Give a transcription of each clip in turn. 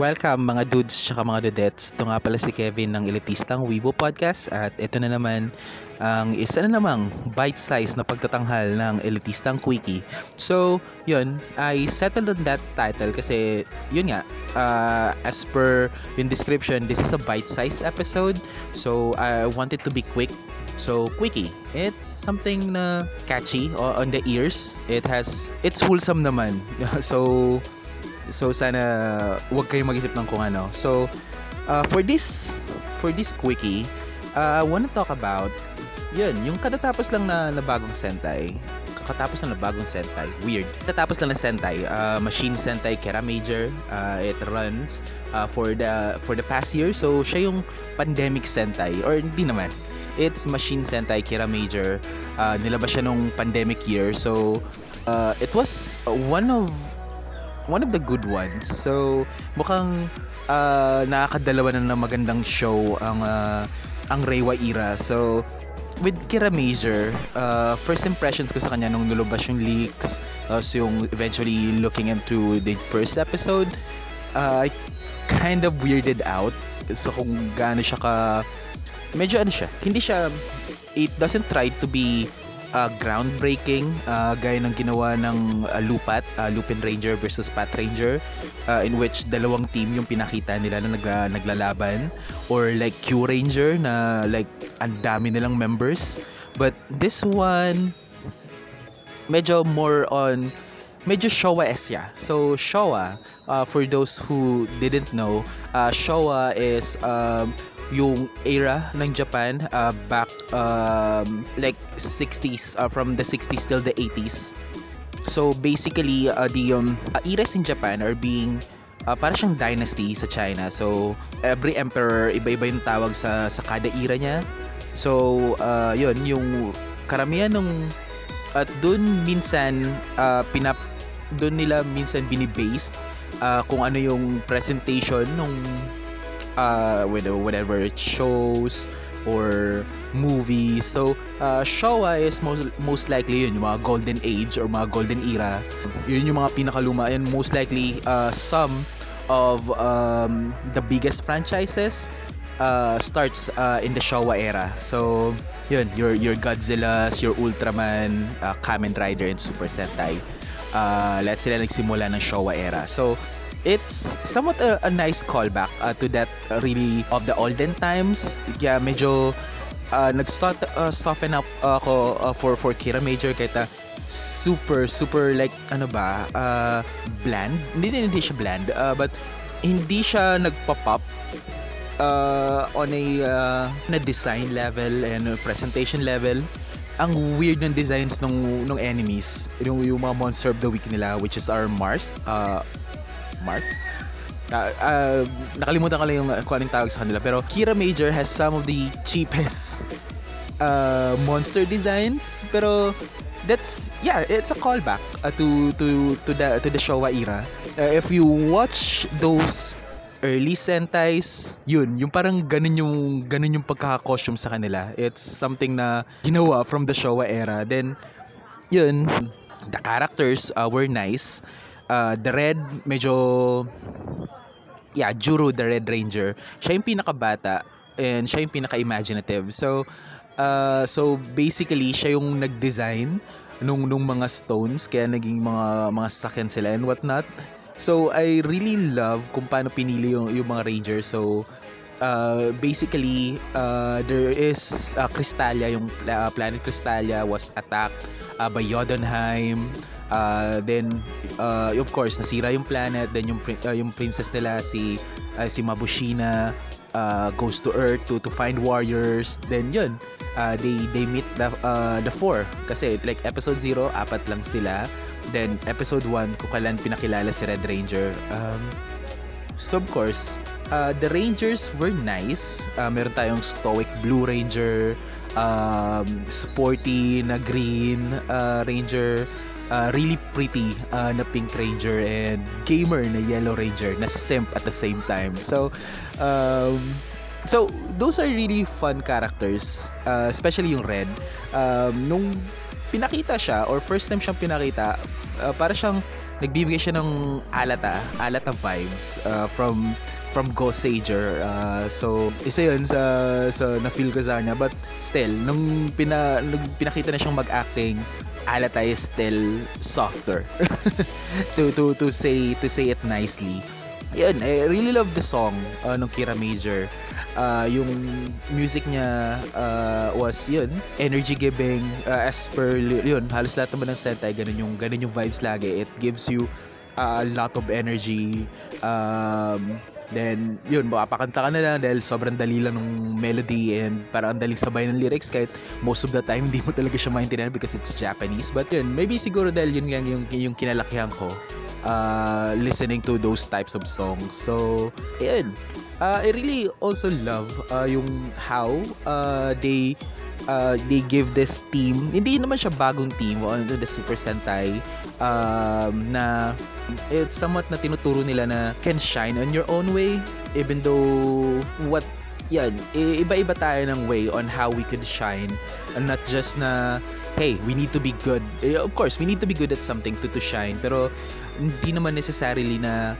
Welcome mga dudes tsaka mga dudettes. Ito nga pala si Kevin ng Elitistang Weibo Podcast at ito na naman ang isa na namang bite-size na pagtatanghal ng Elitistang Quickie. So, yun, I settled on that title kasi yun nga, uh, as per yung description, this is a bite-size episode. So, I wanted to be quick So, Quickie, it's something na catchy on the ears. It has, it's wholesome naman. so, So sana wag kayong mag-isip ng kung ano. So uh, for this for this quickie, uh, I want to talk about yun, yung katatapos lang na, na bagong Sentai. Kakatapos lang na bagong Sentai. Weird. Katatapos lang na Sentai. Uh, Machine Sentai Kera Major. Uh, it runs uh, for the for the past year. So siya yung pandemic Sentai. Or hindi naman. It's Machine Sentai Kera Major. Uh, nilabas siya nung pandemic year. So uh, it was one of one of the good ones. So, mukhang uh, nakakadalawa na ng magandang show ang uh, ang Reiwa era. So, with Kira Major, uh, first impressions ko sa kanya nung nilabas yung leaks, tapos yung eventually looking into the first episode, uh, kind of weirded out so kung gaano siya ka medyo ano siya hindi siya it doesn't try to be uh, groundbreaking uh, gaya ng ginawa ng uh, Lupat, uh, Lupin Ranger versus Pat Ranger uh, in which dalawang team yung pinakita nila na nag, uh, naglalaban or like Q Ranger na like ang dami nilang members but this one medyo more on medyo Showa-esque siya. So, Showa, uh, for those who didn't know, uh, Showa is um, yung era ng Japan uh, back um, like 60s uh, from the 60s till the 80s so basically uh, the um, uh, eras in Japan are being uh, para siyang dynasty sa China. So every emperor iba-iba yung tawag sa sa kada era niya. So uh, yun yung karamihan ng at doon minsan uh, pinap doon nila minsan binibase uh, kung ano yung presentation nung uh, whatever shows or movies. So, uh, Showa is most, most likely yun, yung mga golden age or mga golden era. Yun yung mga pinakaluma. And most likely, uh, some of um, the biggest franchises uh, starts uh, in the Showa era. So, yun, your, your Godzillas, your Ultraman, uh, Kamen Rider, and Super Sentai. Uh, lahat sila nagsimula ng Showa era. So, it's somewhat a, a nice callback uh, to that uh, really of the olden times. Yeah, medyo uh, nag-start uh, soften up ako uh, for for Kira Major. Kahit uh, super super like ano ba uh, bland. Hindi hindi siya bland uh, but hindi siya nagpa-pop uh, on a uh, na design level and presentation level. Ang weird ng designs ng ng enemies yung, yung mga monster of the week nila which is our Mars uh, Marks? Uh, uh, nakalimutan ko lang yung uh, kung anong tawag sa kanila. Pero Kira Major has some of the cheapest uh, monster designs. Pero that's yeah, it's a callback uh, to to to the to the Showa era. Uh, if you watch those early Sentais, yun, yung parang ganun yung ganun yung pagkaka-costume sa kanila. It's something na ginawa from the Showa era. Then yun, the characters uh, were nice uh, the red medyo yeah Juro the Red Ranger. Siya yung pinakabata and siya yung pinaka-imaginative. So uh, so basically siya yung nag-design nung nung mga stones kaya naging mga mga sakyan sila and what not so I really love kung paano pinili yung yung mga Rangers. So uh, basically uh, there is uh, Crystallia yung uh, planet Crystallia was attacked uh, by Jotunheim. Uh, then uh, of course nasira yung planet. Then yung uh, yung princess nila si uh, si Mabushina uh, goes to Earth to to find warriors. Then yun uh, they they meet the uh, the four. Kasi like episode 0 apat lang sila. Then episode 1 kung kailan pinakilala si Red Ranger. Um, so of course uh, the Rangers were nice uh, meron tayong stoic Blue Ranger um, sporty na green uh, Ranger uh, really pretty uh, na Pink Ranger and gamer na Yellow Ranger na simp at the same time. So, um, so those are really fun characters, uh, especially yung Red. Um, nung pinakita siya or first time siyang pinakita, uh, para siyang nagbibigay siya ng alata, alata vibes uh, from from Go Sager. Uh, so, isa yun sa, sa na-feel ko sa kanya. But still, nung, pina, nung pinakita na siyang mag-acting, Alata is still softer. to, to, to say to say it nicely. Yun, I really love the song uh, ng Kira Major. Uh, yung music niya uh, was yun, energy giving uh, as per yun, halos lahat naman ng Sentai ganun yung ganun yung vibes lagi. It gives you uh, a lot of energy. Um, Then, yun, makapakanta ka na lang dahil sobrang dali lang ng melody and parang ang daling sabay ng lyrics kahit most of the time hindi mo talaga siya maintindihan because it's Japanese. But yun, maybe siguro dahil yun lang yung, yung kinalakihan ko uh, listening to those types of songs. So, yun. Uh, I really also love uh, yung how uh, they uh, they give this team, hindi naman siya bagong team on the Super Sentai um, na it's somewhat na tinuturo nila na can shine on your own way even though what yan, iba-iba tayo ng way on how we could shine and not just na hey, we need to be good. Eh, of course, we need to be good at something to to shine pero hindi naman necessarily na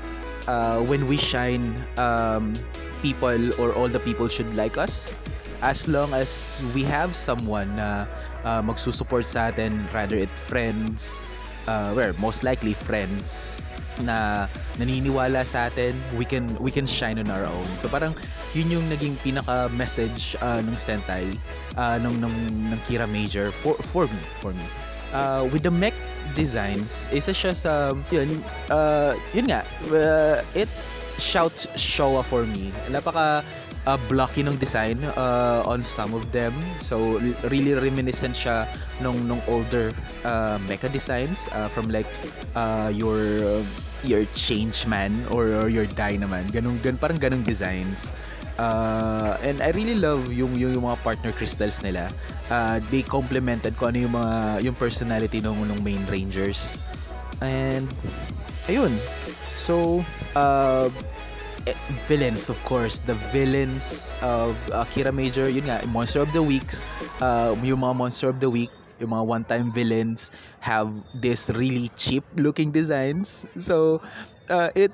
uh, when we shine um, people or all the people should like us as long as we have someone na uh, magsusupport sa atin rather it friends uh, well, most likely friends na naniniwala sa atin, we can we can shine on our own. So parang yun yung naging pinaka message uh, nung Sentai uh, nung nung ng Kira Major for for me, for me. Uh, with the mech designs, isa siya sa yun uh, yun nga uh, it shouts Showa for me. Napaka uh, blocky ng design uh, on some of them. So really reminiscent siya nung nung older uh, mecha designs uh, from like uh, your your Changeman or, or your Dynaman. Ganun, gan, parang ganung designs. Uh, and I really love yung, yung, yung mga partner crystals nila. Uh, they complemented ko ano yung mga yung personality ng ng main rangers. And ayun. So, uh, eh, villains of course. The villains of Akira Major yun nga monster of the weeks. Uh, yung mga monster of the week yung mga one-time villains have this really cheap looking designs. So uh, it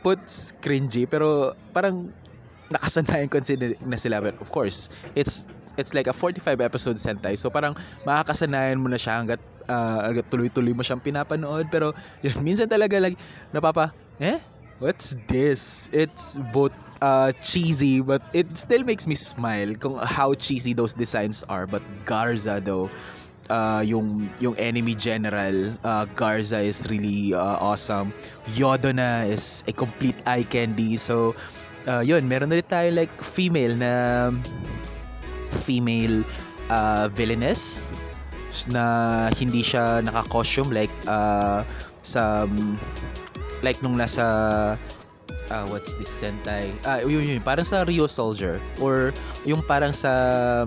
puts cringy pero parang nakasanayan ko na sila. But of course it's it's like a 45 episode Sentai. So parang makakasanayan mo na siya hanggat uh, tuloy-tuloy mo siyang pinapanood. Pero yun minsan talaga like napapa eh What's this? It's both uh, cheesy but it still makes me smile kung how cheesy those designs are. But Garza though, uh, yung yung enemy general, uh, Garza is really uh, awesome. Yodona is a complete eye candy. So, uh, yun, meron rin tayo like female na female uh, villainess na hindi siya naka-costume like uh, sa like nung nasa uh, what's this Sentai? Ah, yun yun, parang sa Rio Soldier or yung parang sa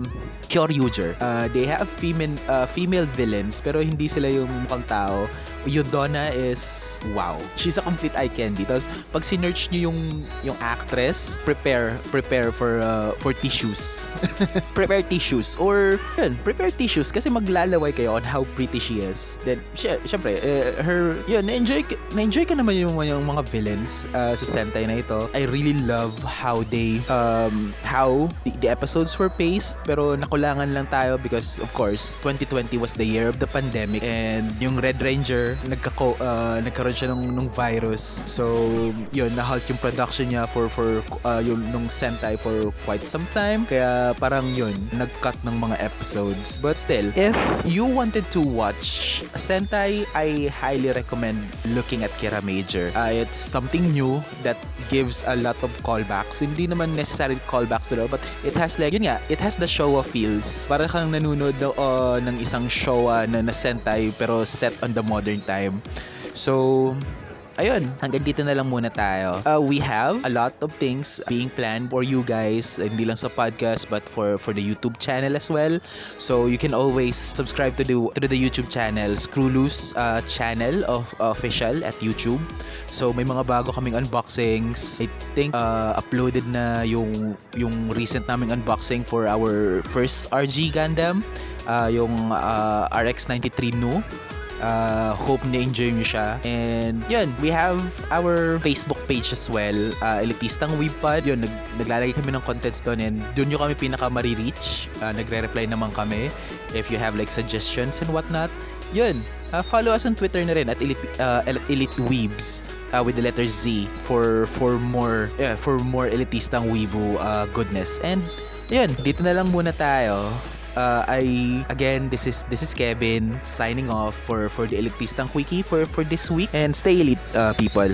Kyoryuger. Uh, they have female uh, female villains pero hindi sila yung mukhang tao. Yodona is wow. She's a complete eye candy. Tapos pag sinearch niyo yung yung actress, prepare prepare for uh, for tissues. prepare tissues or yun, prepare tissues kasi maglalaway kayo on how pretty she is. Then syempre uh, her yun, na-enjoy na-enjoy ka naman yung, yung mga villains uh, sa Sentai na ito. I really love how they um how the, the episodes were paced pero nakulangan lang tayo because of course 2020 was the year of the pandemic and yung Red Ranger nagka uh, nagkaroon siya ng nung virus. So, yun na-halt yung production niya for for uh, yung nung Sentai for quite some time. Kaya parang yun, nag-cut ng mga episodes. But still, if you wanted to watch Sentai, I highly recommend looking at Kira Major. Uh, it's something new that gives a lot of callbacks. Hindi naman necessarily callbacks all, but it has like, yun nga, it has the Showa feels. Para kang nanonood uh, ng isang Showa na, na Sentai pero set on the modern time. So, ayun, hanggang dito na lang muna tayo. Uh, we have a lot of things being planned for you guys, hindi lang sa podcast but for for the YouTube channel as well. So you can always subscribe to the to the YouTube channel, Screw Loose uh, channel of uh, official at YouTube. So may mga bago kaming unboxings. I think uh, uploaded na yung yung recent naming unboxing for our first RG Gundam, uh, yung uh, RX93 Nu Uh, hope na-enjoy nyo siya. And yun, we have our Facebook page as well. Uh, Elitistang Weebpod. Yun, nag, naglalagay kami ng contents doon and doon nyo kami pinaka marireach. Uh, nagre-reply naman kami if you have like suggestions and whatnot. Yun, uh, follow us on Twitter na rin at Elite, uh, Elite Weebs uh, with the letter Z for for more yeah, for more elitistang weebo uh, goodness. And yun, dito na lang muna tayo uh, I again this is this is Kevin signing off for for the Elitistang Quickie for for this week and stay elite uh, people.